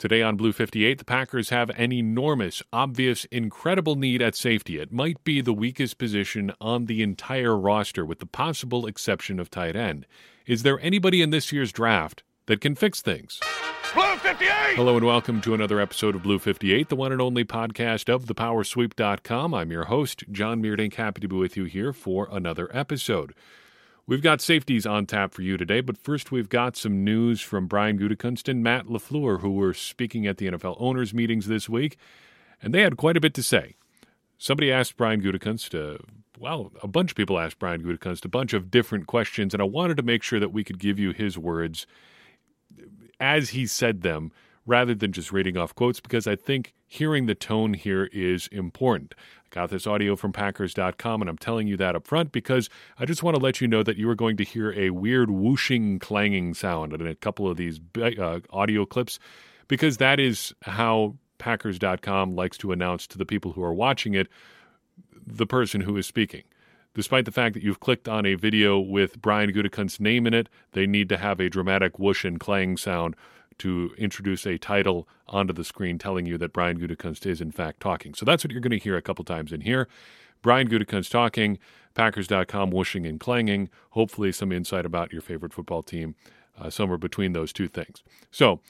Today on Blue 58, the Packers have an enormous, obvious, incredible need at safety. It might be the weakest position on the entire roster, with the possible exception of tight end. Is there anybody in this year's draft that can fix things? Blue 58! Hello and welcome to another episode of Blue 58, the one and only podcast of thepowersweep.com. I'm your host, Jon Meerdink. Happy to be with you here for another episode. We've got safeties on tap for you today, but first we've got some news from Brian Gutekunst and Matt LaFleur, who were speaking at the NFL owners' meetings this week, and they had quite a bit to say. Somebody asked Brian Gutekunst, uh, well, a bunch of people asked Brian Gutekunst a bunch of different questions, and I wanted to make sure that we could give you his words as he said them rather than just reading off quotes because I think hearing the tone here is important. Got this audio from Packers.com, and I'm telling you that up front because I just want to let you know that you are going to hear a weird whooshing, clanging sound in a couple of these uh, audio clips because that is how Packers.com likes to announce to the people who are watching it the person who is speaking. Despite the fact that you've clicked on a video with Brian Gutekunst's name in it, they need to have a dramatic whoosh and clang sound to introduce a title onto the screen telling you that Brian Gutekunst is in fact talking. So that's what you're going to hear a couple times in here. Brian Gutekunst talking, Packers.com whooshing and clanging, hopefully some insight about your favorite football team, uh, somewhere between those two things. So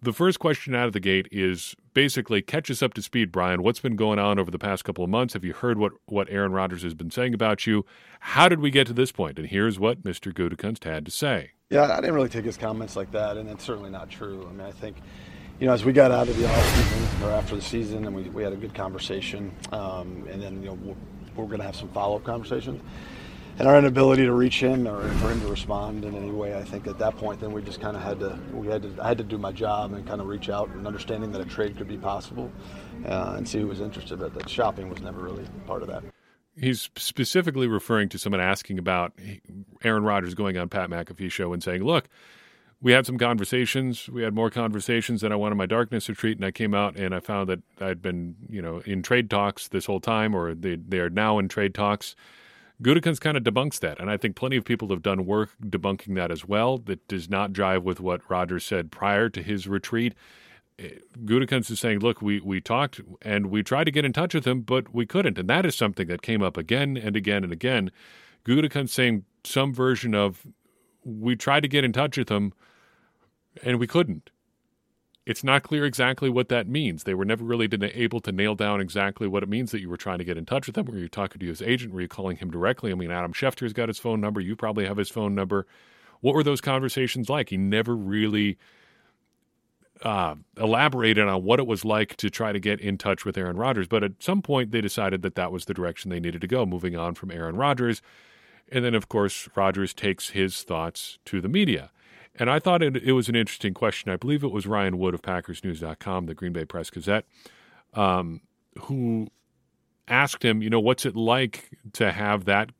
the first question out of the gate is basically catch us up to speed, Brian. What's been going on over the past couple of months? Have you heard what, what Aaron Rodgers has been saying about you? How did we get to this point? And here's what Mr. Gutekunst had to say. Yeah, I didn't really take his comments like that, and it's certainly not true. I mean, I think, you know, as we got out of the offseason or after the season, and we, we had a good conversation, um, and then, you know, we're, we're going to have some follow up conversations and our inability to reach him or for him to respond in any way, I think at that point, then we just kind of had to, we had to, I had to do my job and kind of reach out and understanding that a trade could be possible uh, and see who was interested. But that shopping was never really part of that. He's specifically referring to someone asking about Aaron Rodgers going on Pat McAfee show and saying, look, we had some conversations. We had more conversations than I wanted my darkness retreat, and I came out and I found that I'd been, you know, in trade talks this whole time, or they they are now in trade talks Gutekunst kind of debunks that, and I think plenty of people have done work debunking that as well. That does not jive with what Rodgers said prior to his retreat. Gutekunst is saying, "Look, we we talked and we tried to get in touch with him, but we couldn't," and that is something that came up again and again and again. Gutekunst saying some version of, "We tried to get in touch with him, and we couldn't." It's not clear exactly what that means. They were never really able to nail down exactly what it means that you were trying to get in touch with him. Were you talking to his agent? Were you calling him directly? I mean, Adam Schefter's got his phone number. You probably have his phone number. What were those conversations like? He never really uh, elaborated on what it was like to try to get in touch with Aaron Rodgers. But at some point, they decided that that was the direction they needed to go, moving on from Aaron Rodgers. And then, of course, Rodgers takes his thoughts to the media. And I thought it, it, was an interesting question. I believe it was Ryan Wood of PackersNews.com, the Green Bay Press Gazette, um, who asked him, you know, what's it like to have that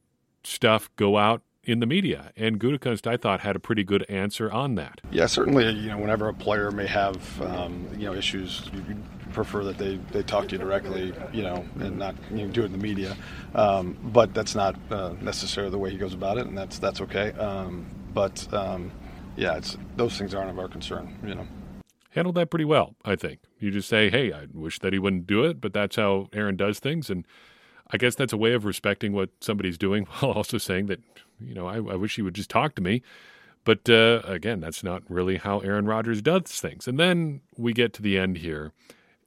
stuff go out in the media? And Gutekunst, I thought, had a pretty good answer on that. Yeah, certainly. You know, whenever a player may have, um, you know, issues, you prefer that they, they talk to you directly, you know, and not you know, do it in the media. Um, but that's not uh, necessarily the way he goes about it, and that's that's okay. Um, but um, yeah, it's those things aren't of our concern, you know. Handled that pretty well, I think. You just say, "Hey, I wish that he wouldn't do it," but that's how Aaron does things, and I guess that's a way of respecting what somebody's doing, while also saying that, you know, I, I wish he would just talk to me. But uh, again, that's not really how Aaron Rodgers does things. And then we get to the end here,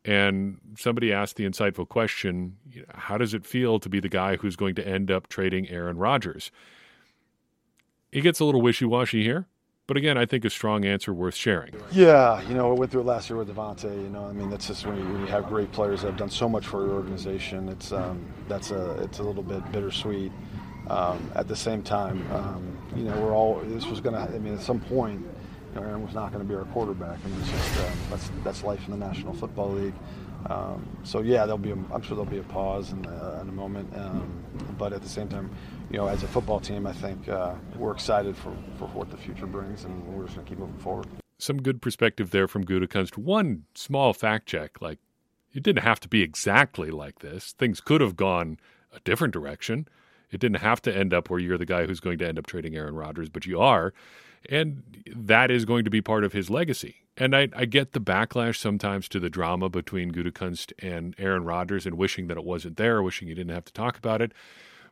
and somebody asked the insightful question: How does it feel to be the guy who's going to end up trading Aaron Rodgers? He gets a little wishy-washy here. But again, I think a strong answer worth sharing. Yeah, you know, I went through it last year with Davante. You know, I mean, that's just when you, when you have great players that have done so much for your organization. It's um, that's a it's a little bit bittersweet. Um, at the same time, um, you know, we're all this was going to. I mean, at some point, you know, Aaron was not going to be our quarterback. I mean, it's just um, that's that's life in the National Football League. Um, so yeah, there'll be a, I'm sure there'll be a pause in, uh, in a moment, um, but at the same time, you know, as a football team, I think uh, we're excited for, for what the future brings, and we're just going to keep moving forward. Some good perspective there from Gutekunst. One small fact check, like it didn't have to be exactly like this. Things could have gone a different direction. It didn't have to end up where you're the guy who's going to end up trading Aaron Rodgers, but you are. And that is going to be part of his legacy. And I, I get the backlash sometimes to the drama between Gutekunst and Aaron Rodgers and wishing that it wasn't there, wishing you didn't have to talk about it.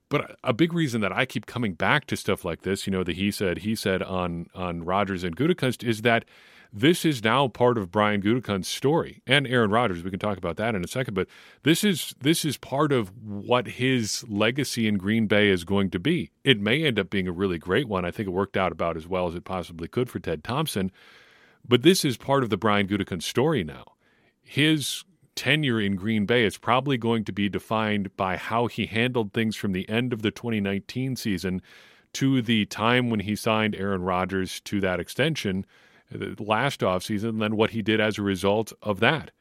But a big reason that I keep coming back to stuff like this, you know, the he said, he said on on Rodgers and Gutekunst is that this is now part of Brian Gutekunst's story and Aaron Rodgers. We can talk about that in a second, but this is this is part of what his legacy in Green Bay is going to be. It may end up being a really great one. I think it worked out about as well as it possibly could for Ted Thompson, but this is part of the Brian Gutekunst story now. His tenure in Green Bay is probably going to be defined by how he handled things from the end of the 2019 season to the time when he signed Aaron Rodgers to that extension last offseason and then what he did as a result of that.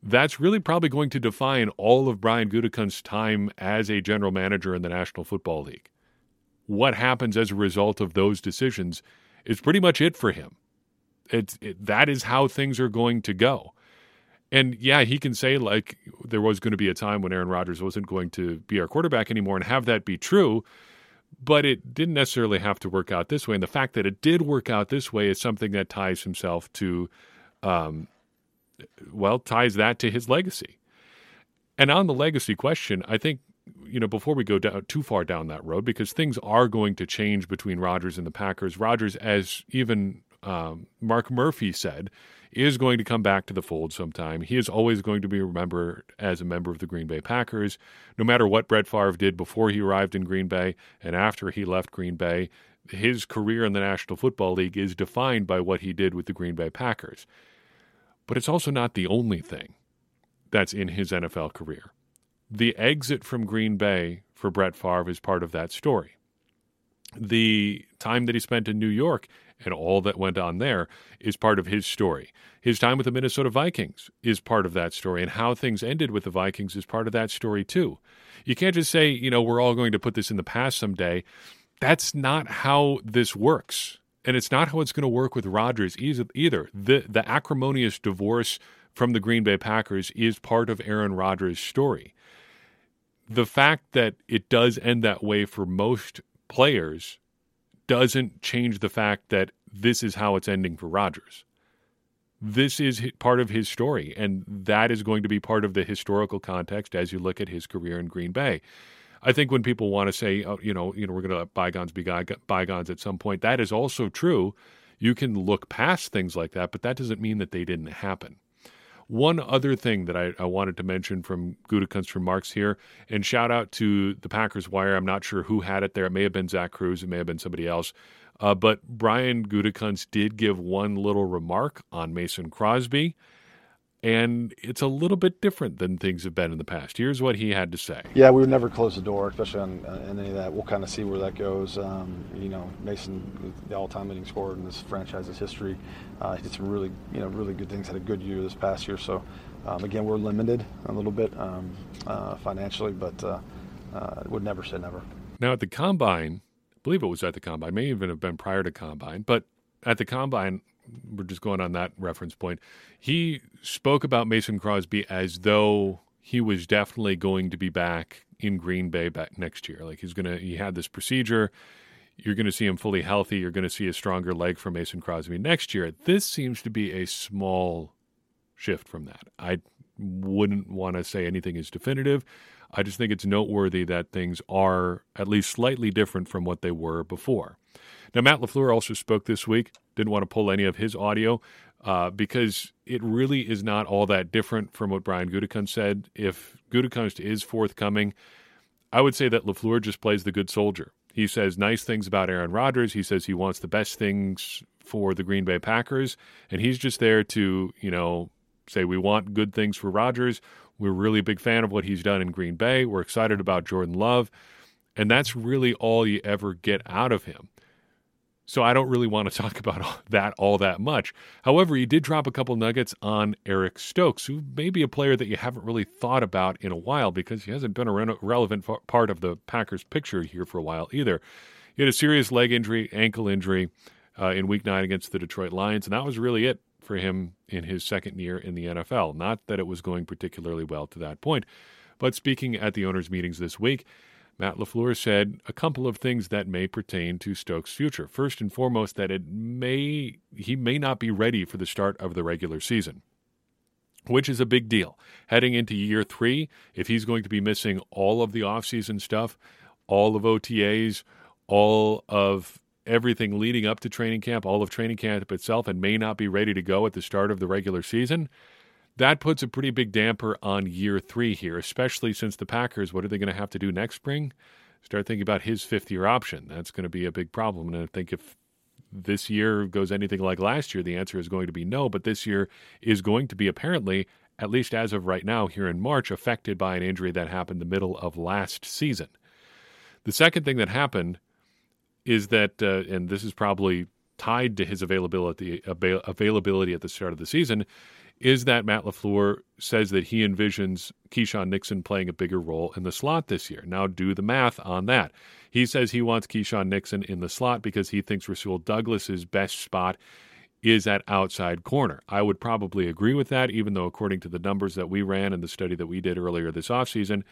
That's really probably going to define all of Brian Gutekunst's time as a general manager in the National Football League. What happens as a result of those decisions is pretty much it for him. It's, it, that is how things are going to go. And yeah, he can say like there was going to be a time when Aaron Rodgers wasn't going to be our quarterback anymore and have that be true but it didn't necessarily have to work out this way. And the fact that it did work out this way is something that ties himself to, um, well, ties that to his legacy. And on the legacy question, I think, you know, before we go down, too far down that road, because things are going to change between Rodgers and the Packers. Rodgers, as even um, Mark Murphy said, is going to come back to the fold sometime. He is always going to be remembered as a member of the Green Bay Packers, no matter what Brett Favre did before he arrived in Green Bay and after he left Green Bay. His career in the National Football League is defined by what he did with the Green Bay Packers. But it's also not the only thing that's in his NFL career. The exit from Green Bay for Brett Favre is part of that story. The time that he spent in New York and all that went on there is part of his story. His time with the Minnesota Vikings is part of that story, and how things ended with the Vikings is part of that story too. You can't just say, you know, we're all going to put this in the past someday. That's not how this works. And it's not how it's going to work with Rodgers either. The, the acrimonious divorce from the Green Bay Packers is part of Aaron Rodgers' story. The fact that it does end that way for most players doesn't change the fact that this is how it's ending for Rodgers. This is part of his story, and that is going to be part of the historical context as you look at his career in Green Bay. I think when people want to say, oh, you know, you know, we're going to let bygones be bygones at some point, that is also true. You can look past things like that, but that doesn't mean that they didn't happen. One other thing that I, I wanted to mention from Gutekunst's remarks here, and shout out to the Packers Wire. I'm not sure who had it there. It may have been Zach Kruse, It may have been somebody else. Uh, but Brian Gutekunst did give one little remark on Mason Crosby and it's a little bit different than things have been in the past. Here's what he had to say. Yeah, we would never close the door, especially on, on any of that. We'll kind of see where that goes. Um, you know, Mason, the all-time leading scorer in this franchise's history, uh, he did some really, you know, really good things. Had a good year this past year. So, um, again, we're limited a little bit um, uh, financially, but uh, uh would never say never. Now at the combine, I believe it was at the combine, may even have been prior to combine, but at the combine, we're just going on that reference point. He spoke about Mason Crosby as though he was definitely going to be back in Green Bay back next year. Like he's gonna, he had this procedure. You're going to see him fully healthy. You're going to see a stronger leg from Mason Crosby next year. This seems to be a small shift from that. I wouldn't want to say anything is definitive. I just think it's noteworthy that things are at least slightly different from what they were before. Now, Matt LaFleur also spoke this week. Didn't want to pull any of his audio uh, because it really is not all that different from what Brian Gutekunst said. If Gutekunst is forthcoming, I would say that LaFleur just plays the good soldier. He says nice things about Aaron Rodgers. He says he wants the best things for the Green Bay Packers, and he's just there to, you know, say we want good things for Rodgers. We're really a big fan of what he's done in Green Bay. We're excited about Jordan Love. And that's really all you ever get out of him. So I don't really want to talk about that all that much. However, he did drop a couple nuggets on Eric Stokes, who may be a player that you haven't really thought about in a while because he hasn't been a re- relevant part of the Packers picture here for a while either. He had a serious leg injury, ankle injury uh, in Week Nine against the Detroit Lions, and that was really it for him in his second year in the NFL. Not that it was going particularly well to that point, but speaking at the owners' meetings this week, Matt LaFleur said a couple of things that may pertain to Stokes' future. First and foremost, that it may he may not be ready for the start of the regular season, which is a big deal. Heading into year three, if he's going to be missing all of the offseason stuff, all of OTAs, all of everything leading up to training camp, all of training camp itself, and may not be ready to go at the start of the regular season, that puts a pretty big damper on year three here, especially since the Packers, what are they going to have to do next spring? Start thinking about his fifth year option. That's going to be a big problem. And I think if this year goes anything like last year, the answer is going to be no. But this year is going to be apparently, at least as of right now, here in March, affected by an injury that happened the middle of last season. The second thing that happened is that, uh, and this is probably tied to his availability availability at the start of the season, is that Matt LaFleur says that he envisions Keisean Nixon playing a bigger role in the slot this year. Now, do the math on that. He says he wants Keisean Nixon in the slot because he thinks Rasul Douglas's best spot is at outside corner. I would probably agree with that, even though, according to the numbers that we ran and the study that we did earlier this offseason,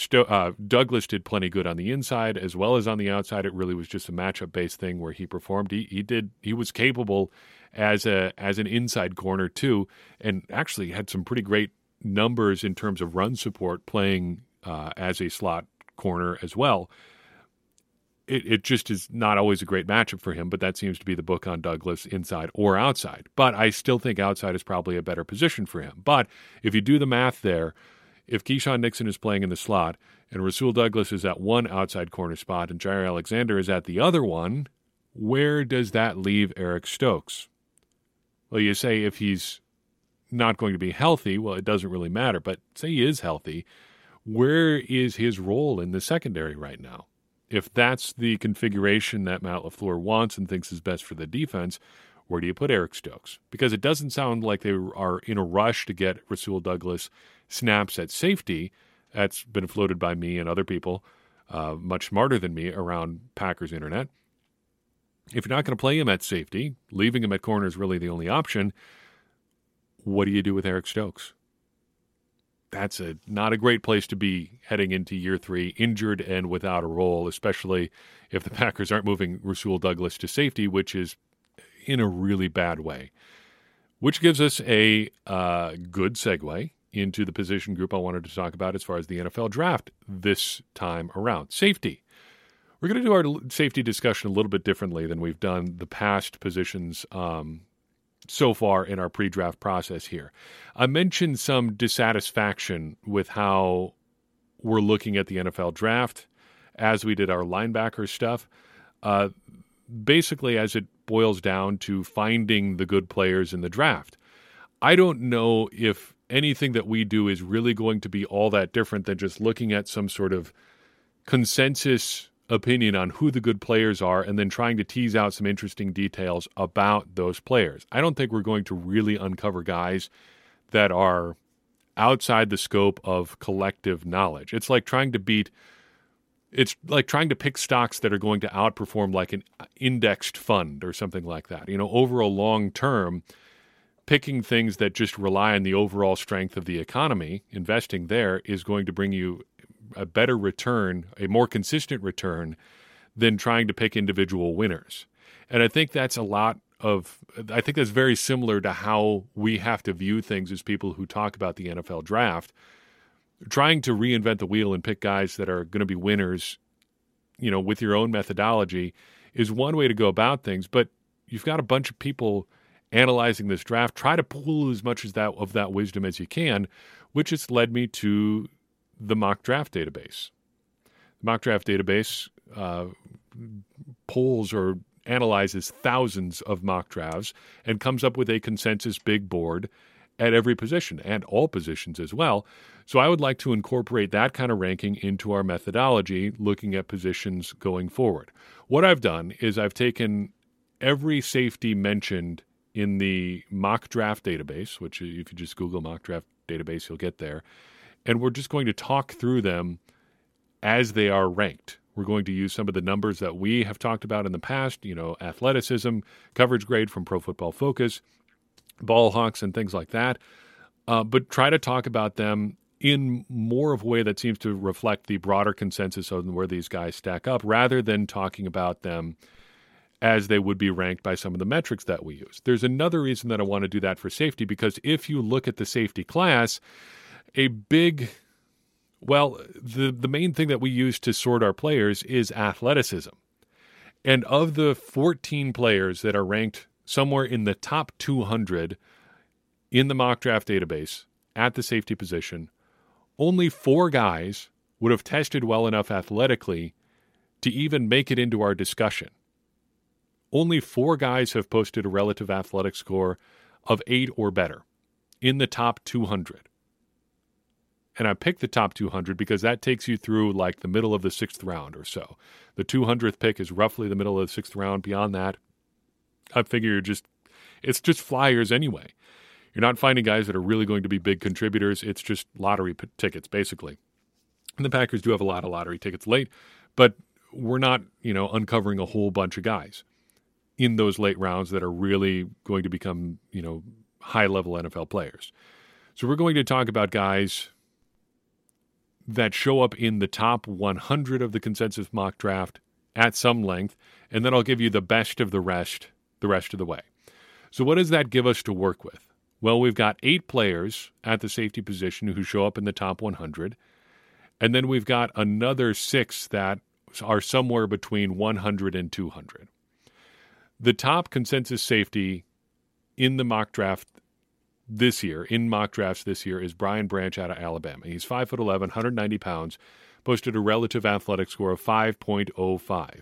Sto- uh, Douglas did plenty good on the inside as well as on the outside. It really was just a matchup based thing where he performed. He, he did he was capable as a as an inside corner too, and actually had some pretty great numbers in terms of run support playing uh, as a slot corner as well. It, it just is not always a great matchup for him, but that seems to be the book on Douglas inside or outside. But I still think outside is probably a better position for him. But if you do the math there, if Keisean Nixon is playing in the slot and Rasul Douglas is at one outside corner spot and Jaire Alexander is at the other one, where does that leave Eric Stokes? Well, you say if he's not going to be healthy, well, it doesn't really matter. But say he is healthy, where is his role in the secondary right now? If that's the configuration that Matt LaFleur wants and thinks is best for the defense, where do you put Eric Stokes? Because it doesn't sound like they are in a rush to get Rasul Douglas snaps at safety. That's been floated by me and other people, uh, much smarter than me, around Packers Internet. If you're not going to play him at safety, leaving him at corner is really the only option. What do you do with Eric Stokes? That's a not a great place to be heading into year three, injured and without a role, especially if the Packers aren't moving Rasul Douglas to safety, which is in a really bad way. Which gives us a uh, good segue into the position group I wanted to talk about as far as the NFL draft this time around safety. We're going to do our safety discussion a little bit differently than we've done the past positions um, so far in our pre draft process here. I mentioned some dissatisfaction with how we're looking at the NFL draft as we did our linebacker stuff. Uh, basically, as it boils down to finding the good players in the draft. I don't know if anything that we do is really going to be all that different than just looking at some sort of consensus opinion on who the good players are and then trying to tease out some interesting details about those players. I don't think we're going to really uncover guys that are outside the scope of collective knowledge. It's like trying to beat it's like trying to pick stocks that are going to outperform like an indexed fund or something like that. You know, over a long term, picking things that just rely on the overall strength of the economy, investing there is going to bring you a better return, a more consistent return than trying to pick individual winners. And I think that's a lot of, I think that's very similar to how we have to view things as people who talk about the NFL draft. Trying to reinvent the wheel and pick guys that are going to be winners, you know, with your own methodology is one way to go about things. But you've got a bunch of people analyzing this draft. Try to pull as much as that of that wisdom as you can, which has led me to the mock draft database. The mock draft database uh, pulls or analyzes thousands of mock drafts and comes up with a consensus big board at every position and all positions as well. So I would like to incorporate that kind of ranking into our methodology looking at positions going forward. What I've done is I've taken every safety mentioned in the mock draft database, which if you just Google mock draft database, you'll get there and we're just going to talk through them as they are ranked. We're going to use some of the numbers that we have talked about in the past, you know, athleticism, coverage grade from Pro Football Focus, ball hawks, and things like that. Uh, but try to talk about them in more of a way that seems to reflect the broader consensus on where these guys stack up rather than talking about them as they would be ranked by some of the metrics that we use. There's another reason that I want to do that for safety because if you look at the safety class, a big well, the the main thing that we use to sort our players is athleticism. And of the 14 players that are ranked somewhere in the top 200 in the mock draft database at the safety position, only 4 guys would have tested well enough athletically to even make it into our discussion. Only 4 guys have posted a relative athletic score of 8 or better in the top 200 and I picked the top 200 because that takes you through like the middle of the sixth round or so. The 200th pick is roughly the middle of the sixth round. Beyond that, I figure just it's just flyers anyway. You're not finding guys that are really going to be big contributors. It's just lottery p- tickets basically. And the Packers do have a lot of lottery tickets late, but we're not, you know, uncovering a whole bunch of guys in those late rounds that are really going to become, you know, high level NFL players. So we're going to talk about guys that show up in the top 100 of the consensus mock draft at some length, and then I'll give you the best of the rest the rest of the way. So, what does that give us to work with? Well, we've got eight players at the safety position who show up in the top 100, and then we've got another six that are somewhere between 100 and 200. The top consensus safety in the mock draft this year in mock drafts this year is Brian Branch out of Alabama. He's 5'11, 190 pounds, posted a relative athletic score of 5.05.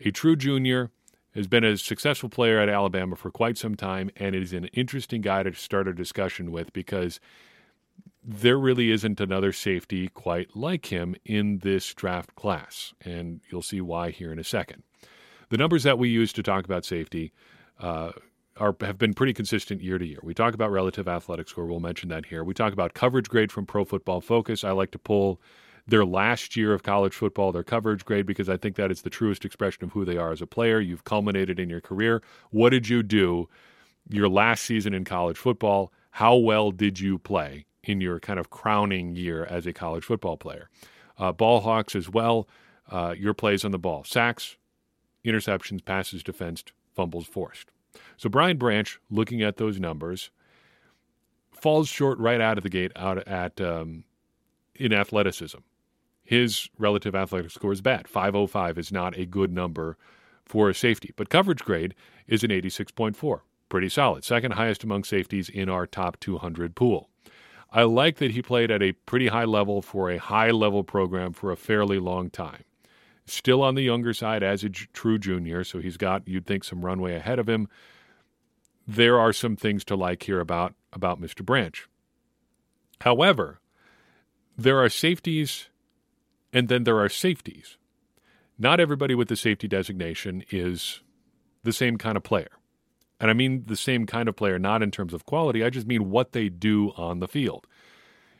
A true junior, has been a successful player at Alabama for quite some time, and is an interesting guy to start a discussion with because there really isn't another safety quite like him in this draft class, and you'll see why here in a second. The numbers that we use to talk about safety uh, are have been pretty consistent year to year. We talk about relative athletic score. We'll mention that here. We talk about coverage grade from Pro Football Focus. I like to pull their last year of college football, their coverage grade, because I think that is the truest expression of who they are as a player. You've culminated in your career. What did you do your last season in college football? How well did you play in your kind of crowning year as a college football player? Uh, ball hawks as well. Uh, your plays on the ball, sacks, interceptions, passes defensed, fumbles forced. So Brian Branch, looking at those numbers, falls short right out of the gate out at um, in athleticism. His relative athletic score is bad. 505 is not a good number for a safety, but coverage grade is an 86.4. Pretty solid. Second highest among safeties in our top 200 pool. I like that he played at a pretty high level for a high level program for a fairly long time. Still on the younger side as a j- true junior, so he's got, you'd think, some runway ahead of him there are some things to like here about about Mr. Branch. However, there are safeties and then there are safeties. Not everybody with the safety designation is the same kind of player. And I mean the same kind of player not in terms of quality, I just mean what they do on the field.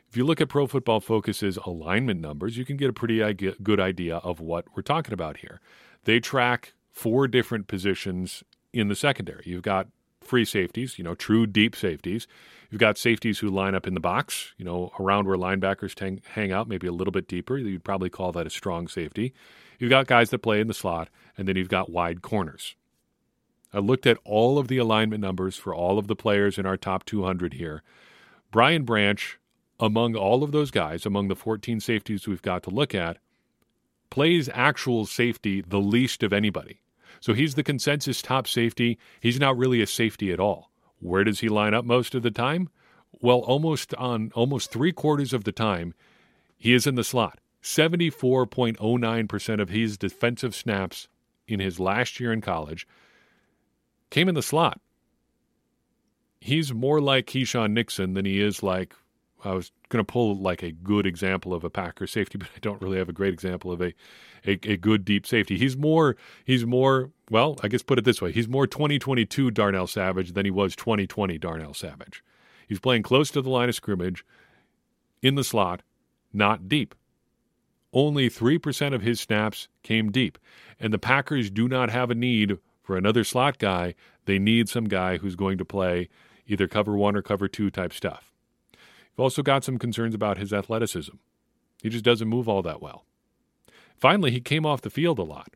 If you look at Pro Football Focus's alignment numbers, you can get a pretty good idea of what we're talking about here. They track four different positions in the secondary. You've got free safeties, you know, true deep safeties. You've got safeties who line up in the box, you know, around where linebackers tang- hang out, maybe a little bit deeper. You'd probably call that a strong safety. You've got guys that play in the slot, and then you've got wide corners. I looked at all of the alignment numbers for all of the players in our top 200 here. Brian Branch, among all of those guys, among the 14 safeties we've got to look at, plays actual safety the least of anybody. So he's the consensus top safety. He's not really a safety at all. Where does he line up most of the time? Well, almost on almost three quarters of the time, he is in the slot. 74.09% of his defensive snaps in his last year in college came in the slot. He's more like Keisean Nixon than he is like I was going to pull like a good example of a Packer safety, but I don't really have a great example of a, a, a good deep safety. He's more he's more well, I guess put it this way: he's more 2022 Darnell Savage than he was 2020 Darnell Savage. He's playing close to the line of scrimmage, in the slot, not deep. Only three percent of his snaps came deep, and the Packers do not have a need for another slot guy. They need some guy who's going to play either cover one or cover two type stuff. We've also got some concerns about his athleticism. He just doesn't move all that well. Finally, he came off the field a lot.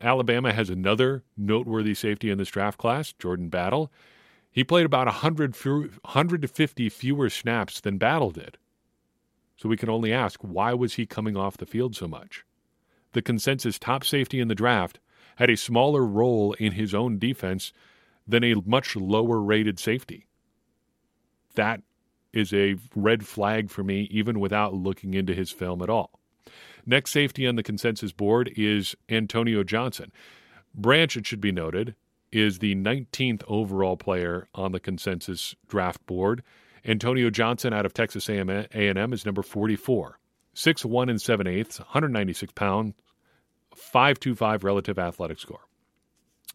Alabama has another noteworthy safety in this draft class, Jordan Battle. He played about 100, 150 fewer snaps than Battle did. So we can only ask why was he coming off the field so much? The consensus top safety in the draft had a smaller role in his own defense than a much lower rated safety. That is a red flag for me, even without looking into his film at all. Next safety on the consensus board is Antonio Johnson. Branch, it should be noted, is the 19th overall player on the consensus draft board. Antonio Johnson out of Texas A&M is number 44. 6'1 and 7 eighths, 196 pounds, 525 relative athletic score.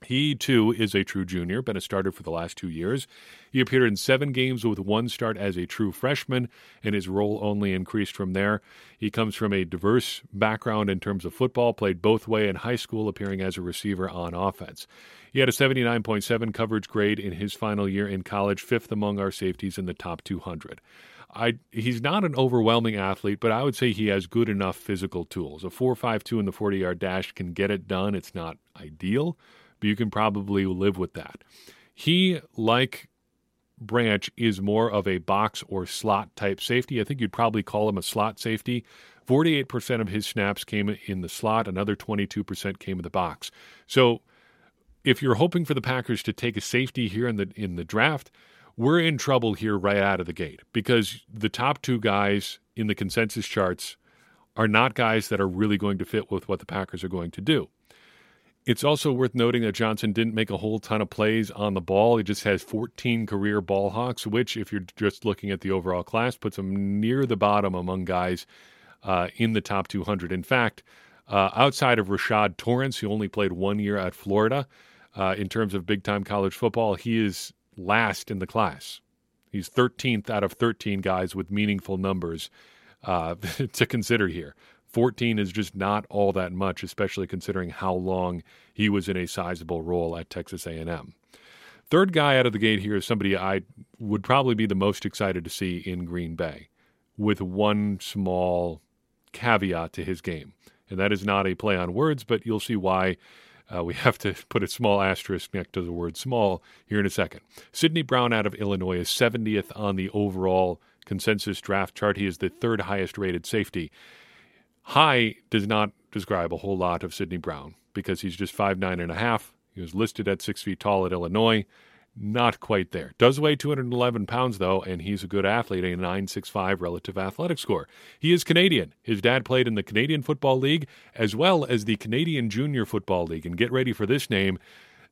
He, too, is a true junior, been a starter for the last two years. He appeared in seven games with one start as a true freshman, and his role only increased from there. He comes from a diverse background in terms of football, played both way in high school, appearing as a receiver on offense. He had a 79.7 coverage grade in his final year in college, fifth among our safeties in the top 200. I, he's not an overwhelming athlete, but I would say he has good enough physical tools. A 4.52 in the 40 yard dash can get it done. It's not ideal, but you can probably live with that. He, like Branch, is more of a box or slot type safety. I think you'd probably call him a slot safety. 48% of his snaps came in the slot, another 22% came in the box. So if you're hoping for the Packers to take a safety here in the in the draft, we're in trouble here right out of the gate because the top two guys in the consensus charts are not guys that are really going to fit with what the Packers are going to do. It's also worth noting that Johnson didn't make a whole ton of plays on the ball. He just has 14 career ball hawks, which, if you're just looking at the overall class, puts him near the bottom among guys uh, in the top 200. In fact, uh, outside of Rashad Torrence, who only played one year at Florida, uh, in terms of big time college football, he is last in the class. He's 13th out of 13 guys with meaningful numbers uh, to consider here. 14 is just not all that much, especially considering how long he was in a sizable role at Texas A&M. Third guy out of the gate here is somebody I would probably be the most excited to see in Green Bay, with one small caveat to his game, and that is not a play on words, but you'll see why. Uh, we have to put a small asterisk next to the word small here in a second. Sidney Brown out of Illinois is 70th on the overall consensus draft chart. He is the third highest rated safety. High does not describe a whole lot of Sidney Brown because he's just five nine and a half. He was listed at six feet tall at Illinois. Not quite there. Does weigh 211 pounds, though, and he's a good athlete, a 965 relative athletic score. He is Canadian. His dad played in the Canadian Football League as well as the Canadian Junior Football League. And get ready for this name.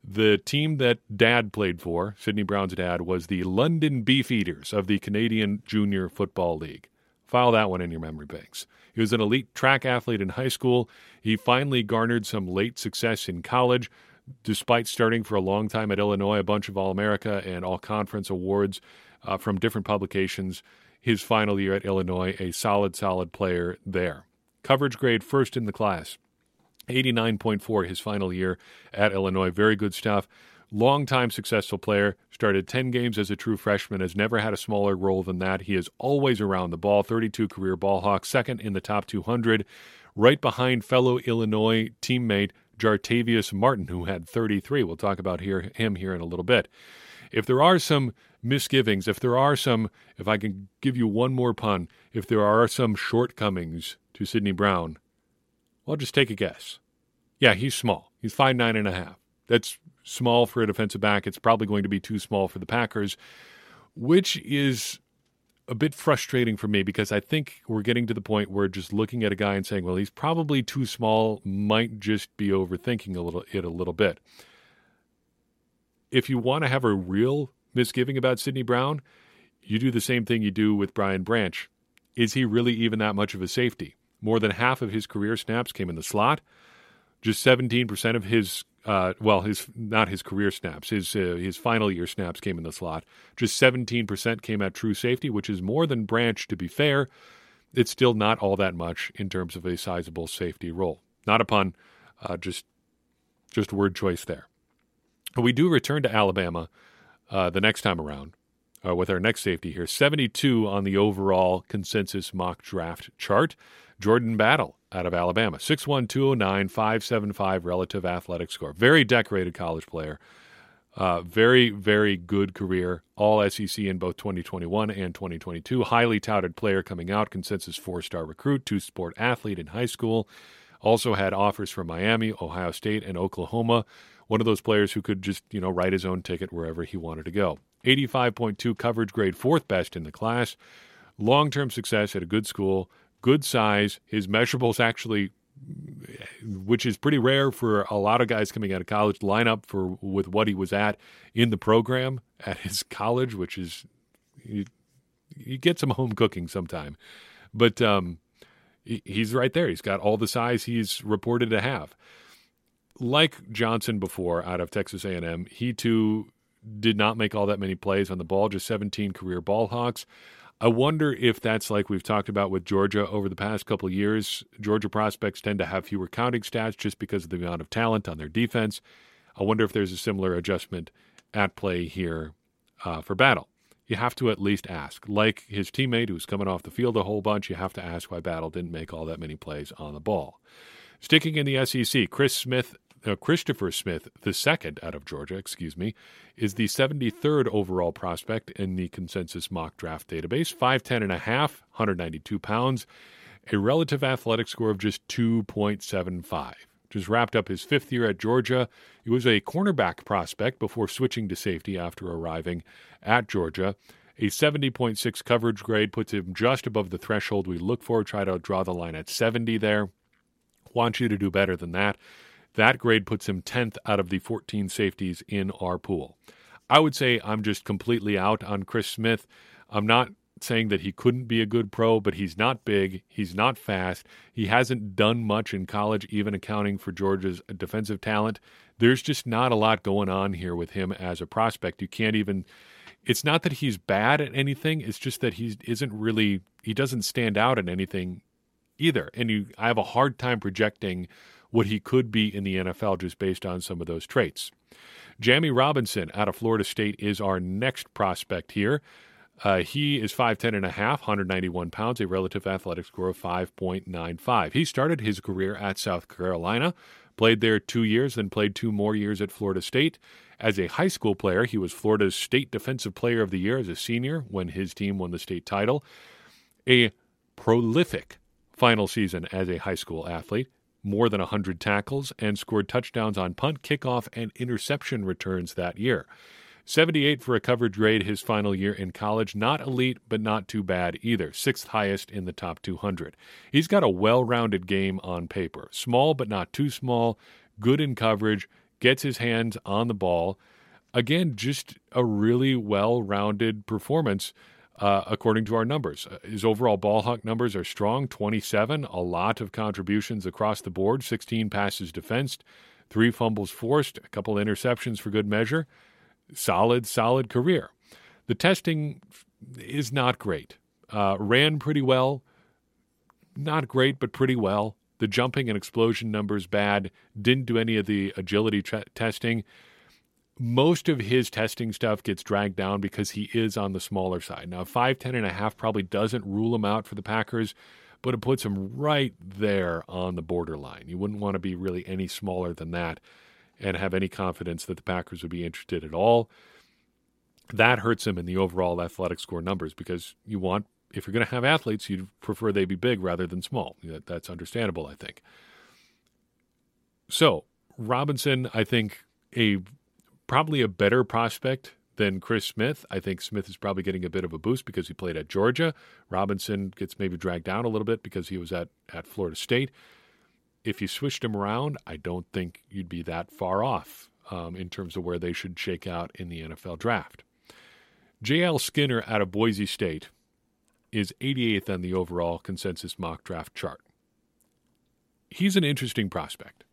The team that dad played for, Sidney Brown's dad, was the London Beefeaters of the Canadian Junior Football League. File that one in your memory banks. He was an elite track athlete in high school. He finally garnered some late success in college, despite starting for a long time at Illinois, a bunch of All America and All Conference awards uh, from different publications. His final year at Illinois, a solid, solid player there. Coverage grade first in the class. 89.4 his final year at Illinois. Very good stuff. Longtime successful player, started 10 games as a true freshman, has never had a smaller role than that. He is always around the ball, 32 career ball hawk, second in the top 200, right behind fellow Illinois teammate Jartavius Martin, who had 33. We'll talk about here, him here in a little bit. If there are some misgivings, if there are some, if I can give you one more pun, if there are some shortcomings to Sidney Brown, well, just take a guess. Yeah, he's small. He's five nine and a half. That's small for a defensive back. It's probably going to be too small for the Packers, which is a bit frustrating for me because I think we're getting to the point where just looking at a guy and saying, "Well, he's probably too small," might just be overthinking a little it a little bit. If you want to have a real misgiving about Sidney Brown, you do the same thing you do with Brian Branch. Is he really even that much of a safety? More than half of his career snaps came in the slot. Just 17% of his uh, well, his not his career snaps, his uh, his final year snaps came in the slot. Just 17% came at true safety, which is more than Branch. To be fair, it's still not all that much in terms of a sizable safety role. Not a pun, uh, just just word choice there. We do return to Alabama uh, the next time around. uh, with our next safety here. 72 on the overall consensus mock draft chart. Jordan Battle out of Alabama. 6'1, 209, 575 relative athletic score. Very decorated college player. Uh, very, very good career. All SEC in both 2021 and 2022. Highly touted player coming out. Consensus four star recruit, two sport athlete in high school. Also had offers from Miami, Ohio State, and Oklahoma. One of those players who could just, you know, write his own ticket wherever he wanted to go. 85.2 coverage grade, fourth best in the class. Long term success at a good school, good size. His measurables actually, which is pretty rare for a lot of guys coming out of college, line up for with what he was at in the program at his college, which is you, you get some home cooking sometime, but um, he, he's right there. He's got all the size he's reported to have. Like Johnson before out of Texas A&M, he too did not make all that many plays on the ball, just 17 career ball hawks. I wonder if that's like we've talked about with Georgia over the past couple years. Georgia prospects tend to have fewer counting stats just because of the amount of talent on their defense. I wonder if there's a similar adjustment at play here uh, for Battle. You have to at least ask. Like his teammate who's coming off the field a whole bunch, you have to ask why Battle didn't make all that many plays on the ball. Sticking in the SEC, Chris Smith uh, Christopher Smith II out of Georgia, excuse me, is the 73rd overall prospect in the consensus mock draft database. 5'10 and a half, 192 pounds, a relative athletic score of just 2.75. Just wrapped up his fifth year at Georgia. He was a cornerback prospect before switching to safety after arriving at Georgia. A 70.6 coverage grade puts him just above the threshold we look for. Try to draw the line at 70 there. Want you to do better than that. That grade puts him 10th out of the 14 safeties in our pool. I would say I'm just completely out on Chris Smith. I'm not saying that he couldn't be a good pro, but he's not big. He's not fast. He hasn't done much in college, even accounting for Georgia's defensive talent. There's just not a lot going on here with him as a prospect. You can't even. It's not that he's bad at anything. It's just that he isn't really. He doesn't stand out at anything either. And you, I have a hard time projecting what he could be in the NFL just based on some of those traits. Jammie Robinson out of Florida State is our next prospect here. Uh, he is 5'10 and a half, 191 pounds, a relative athletic score of 5.95. He started his career at South Carolina, played there two years, then played two more years at Florida State. As a high school player, he was Florida's State Defensive Player of the Year as a senior when his team won the state title. A prolific final season as a high school athlete more than 100 tackles and scored touchdowns on punt, kickoff, and interception returns that year. 78 for a coverage grade his final year in college. Not elite, but not too bad either. Sixth highest in the top 200. He's got a well rounded game on paper. Small, but not too small. Good in coverage. Gets his hands on the ball. Again, just a really well rounded performance uh, according to our numbers. Uh, his overall ball hawk numbers are strong 27, a lot of contributions across the board, 16 passes defensed, three fumbles forced, a couple interceptions for good measure. Solid, solid career. The testing is not great. Uh, ran pretty well, not great, but pretty well. The jumping and explosion numbers bad. Didn't do any of the agility t- testing most of his testing stuff gets dragged down because he is on the smaller side. Now, 5'10 and a half probably doesn't rule him out for the Packers, but it puts him right there on the borderline. You wouldn't want to be really any smaller than that and have any confidence that the Packers would be interested at all. That hurts him in the overall athletic score numbers because you want, if you're going to have athletes, you'd prefer they be big rather than small. That's understandable, I think. So, Robinson, I think, a probably a better prospect than Chris Smith. I think Smith is probably getting a bit of a boost because he played at Georgia. Robinson gets maybe dragged down a little bit because he was at, at Florida State. If you switched him around, I don't think you'd be that far off um, in terms of where they should shake out in the NFL draft. J.L. Skinner out of Boise State is 88th on the overall consensus mock draft chart. He's an interesting prospect.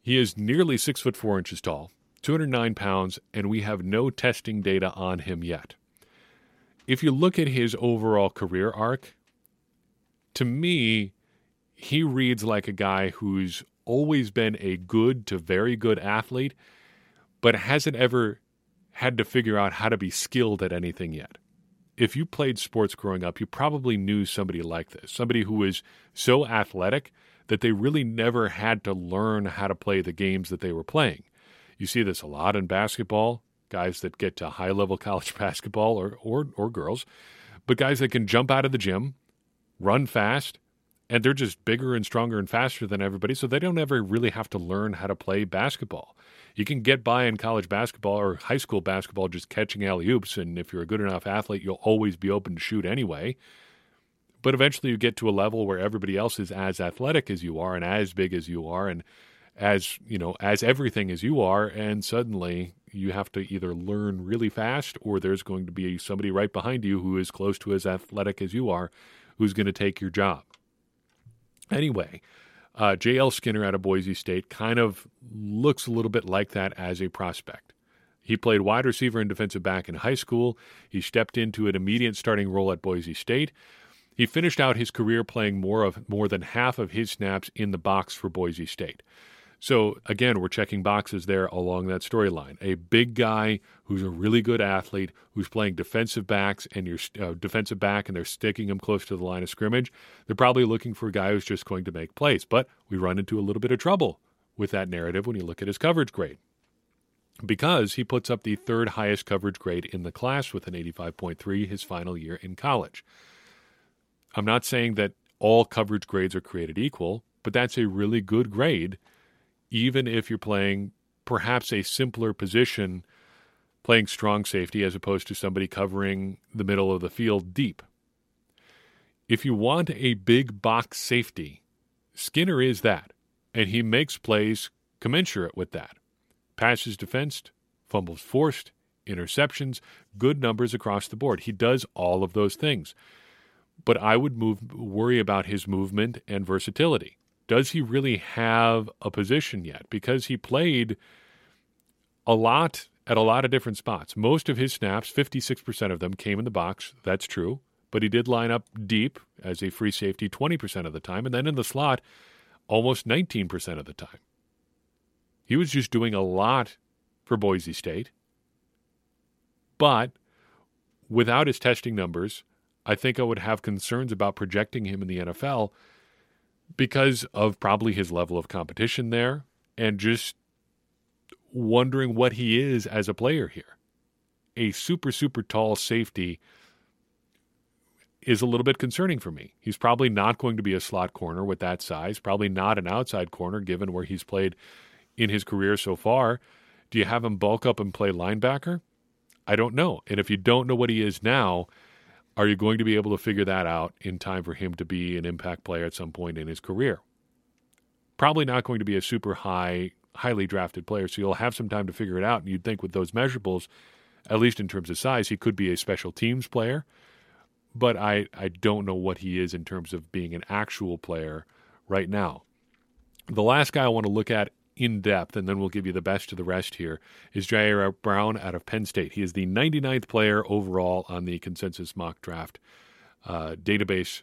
He is nearly six foot four inches tall. 209 pounds, and we have no testing data on him yet. If you look at his overall career arc, to me, he reads like a guy who's always been a good to very good athlete, but hasn't ever had to figure out how to be skilled at anything yet. If you played sports growing up, you probably knew somebody like this, somebody who was so athletic that they really never had to learn how to play the games that they were playing. You see this a lot in basketball, guys that get to high level college basketball or, or, or girls, but guys that can jump out of the gym, run fast, and they're just bigger and stronger and faster than everybody, so they don't ever really have to learn how to play basketball. You can get by in college basketball or high school basketball just catching alley oops, and if you're a good enough athlete, you'll always be open to shoot anyway. But eventually, you get to a level where everybody else is as athletic as you are, and as big as you are, and as you know, as everything as you are, and suddenly you have to either learn really fast, or there's going to be somebody right behind you who is close to as athletic as you are, who's going to take your job. Anyway, uh, J.L. Skinner out of Boise State kind of looks a little bit like that as a prospect. He played wide receiver and defensive back in high school. He stepped into an immediate starting role at Boise State. He finished out his career playing more of more than half of his snaps in the box for Boise State. So again, we're checking boxes there along that storyline. A big guy who's a really good athlete, who's playing defensive backs and you're uh, defensive back, and they're sticking him close to the line of scrimmage. They're probably looking for a guy who's just going to make plays. But we run into a little bit of trouble with that narrative when you look at his coverage grade, because he puts up the third highest coverage grade in the class with an 85.3 his final year in college. I'm not saying that all coverage grades are created equal, but that's a really good grade even if you're playing perhaps a simpler position, playing strong safety as opposed to somebody covering the middle of the field deep. If you want a big box safety, Skinner is that, and he makes plays commensurate with that. Passes defensed, fumbles forced, interceptions, good numbers across the board. He does all of those things. But I would move, worry about his movement and versatility does he really have a position yet? Because he played a lot at a lot of different spots. Most of his snaps, 56% of them, came in the box. That's true. But he did line up deep as a free safety 20% of the time, and then in the slot almost 19% of the time. He was just doing a lot for Boise State. But without his testing numbers, I think I would have concerns about projecting him in the NFL because of probably his level of competition there and just wondering what he is as a player here. A super, super tall safety is a little bit concerning for me. He's probably not going to be a slot corner with that size, probably not an outside corner given where he's played in his career so far. Do you have him bulk up and play linebacker? I don't know. And if you don't know what he is now, are you going to be able to figure that out in time for him to be an impact player at some point in his career? Probably not going to be a super high, highly drafted player, so you'll have some time to figure it out. And you'd think with those measurables, at least in terms of size, he could be a special teams player. But I, I don't know what he is in terms of being an actual player right now. The last guy I want to look at in depth, and then we'll give you the best of the rest here, is Ji'Ayir Brown out of Penn State. He is the 99th player overall on the consensus mock draft uh, database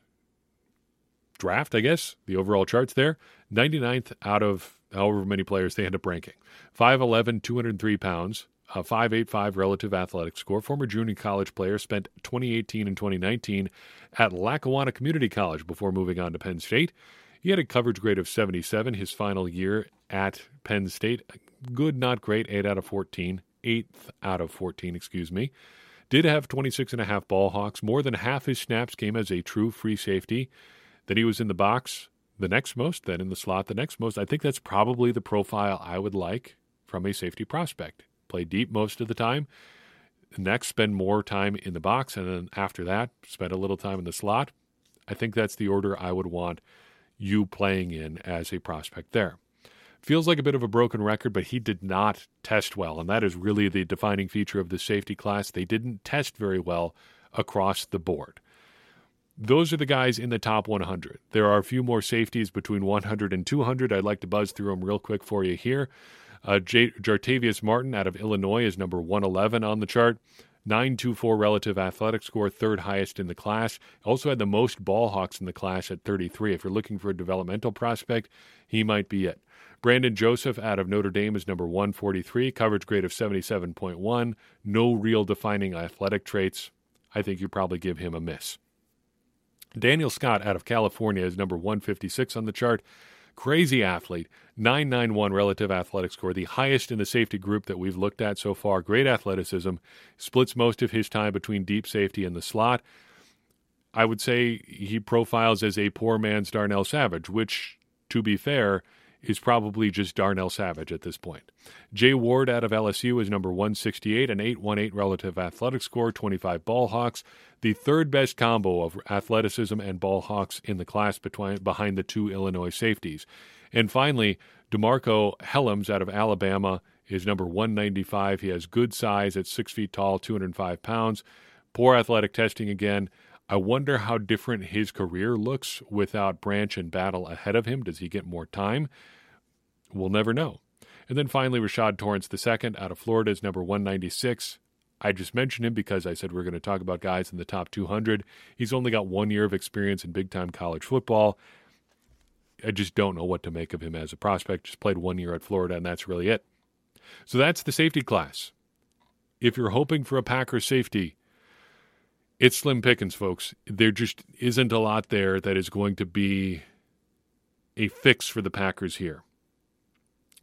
draft, I guess, the overall charts there. 99th out of however many players they end up ranking. 5'11, 203 pounds, a 5'85 relative athletic score. Former junior college player, spent 2018 and 2019 at Lackawanna Community College before moving on to Penn State. He had a coverage grade of 77 his final year at Penn State. Good, not great, 8 out of 14. 8th out of 14, excuse me. Did have 26 and a half ball hawks. More than half his snaps came as a true free safety. Then he was in the box the next most, then in the slot the next most. I think that's probably the profile I would like from a safety prospect. Play deep most of the time. Next, spend more time in the box, and then after that, spend a little time in the slot. I think that's the order I would want you playing in as a prospect there. Feels like a bit of a broken record, but he did not test well. And that is really the defining feature of the safety class. They didn't test very well across the board. Those are the guys in the top 100. There are a few more safeties between 100 and 200. I'd like to buzz through them real quick for you here. Uh, J- Jartavius Martin out of Illinois is number 111 on the chart. 924 relative athletic score, third highest in the class. Also had the most ball hawks in the class at 33. If you're looking for a developmental prospect, he might be it. Brandon Joseph out of Notre Dame is number 143, coverage grade of 77.1. No real defining athletic traits. I think you probably give him a miss. Daniel Scott out of California is number 156 on the chart. Crazy athlete, 991 relative athletic score, the highest in the safety group that we've looked at so far. Great athleticism, splits most of his time between deep safety and the slot. I would say he profiles as a poor man's Darnell Savage, which, to be fair, is probably just Darnell Savage at this point. Jay Ward out of LSU is number 168, an 818 relative athletic score, 25 ball hawks, the third best combo of athleticism and ball hawks in the class between, behind the two Illinois safeties. And finally, DeMarco Hellams out of Alabama is number 195. He has good size at 6 feet tall, 205 pounds. Poor athletic testing again. I wonder how different his career looks without Branch and Battle ahead of him. Does he get more time? We'll never know. And then finally, Rashad Torrence II out of Florida is number 196. I just mentioned him because I said we are going to talk about guys in the top 200. He's only got one year of experience in big time college football. I just don't know what to make of him as a prospect. Just played one year at Florida, and that's really it. So that's the safety class. If you're hoping for a Packers safety, it's slim pickings, folks. There just isn't a lot there that is going to be a fix for the Packers here.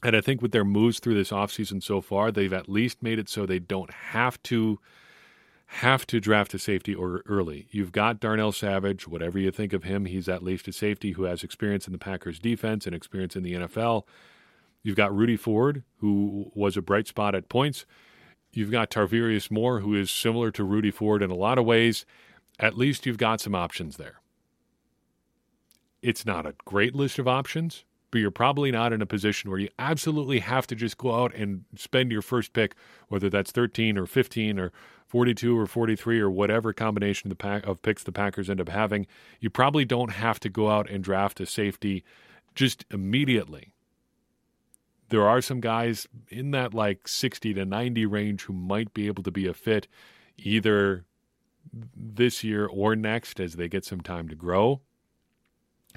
And I think with their moves through this offseason so far, they've at least made it so they don't have to have to draft a safety or early. You've got Darnell Savage, whatever you think of him, he's at least a safety who has experience in the Packers defense and experience in the NFL. You've got Rudy Ford, who was a bright spot at points. You've got Tarvarius Moore, who is similar to Rudy Ford in a lot of ways. At least you've got some options there. It's not a great list of options, but you're probably not in a position where you absolutely have to just go out and spend your first pick, whether that's 13 or 15 or 42 or 43 or whatever combination of, pack, of picks the Packers end up having. You probably don't have to go out and draft a safety just immediately. There are some guys in that like 60 to 90 range who might be able to be a fit either this year or next as they get some time to grow.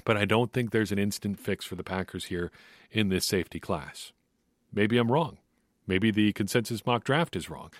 But I don't think there's an instant fix for the Packers here in this safety class. Maybe I'm wrong. Maybe the consensus mock draft is wrong.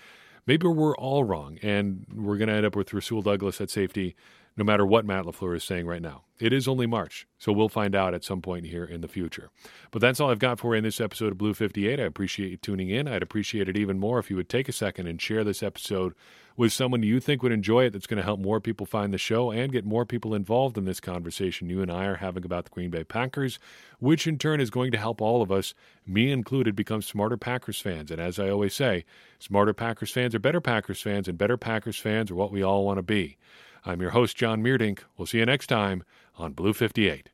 Maybe we're all wrong, and we're going to end up with Rasul Douglas at safety no matter what Matt LaFleur is saying right now. It is only March, so we'll find out at some point here in the future. But that's all I've got for you in this episode of Blue 58. I appreciate you tuning in. I'd appreciate it even more if you would take a second and share this episode with someone you think would enjoy it that's going to help more people find the show and get more people involved in this conversation you and I are having about the Green Bay Packers, which in turn is going to help all of us, me included, become smarter Packers fans. And as I always say, smarter Packers fans are better Packers fans, and better Packers fans are what we all want to be. I'm your host, Jon Meerdink. We'll see you next time on Blue 58.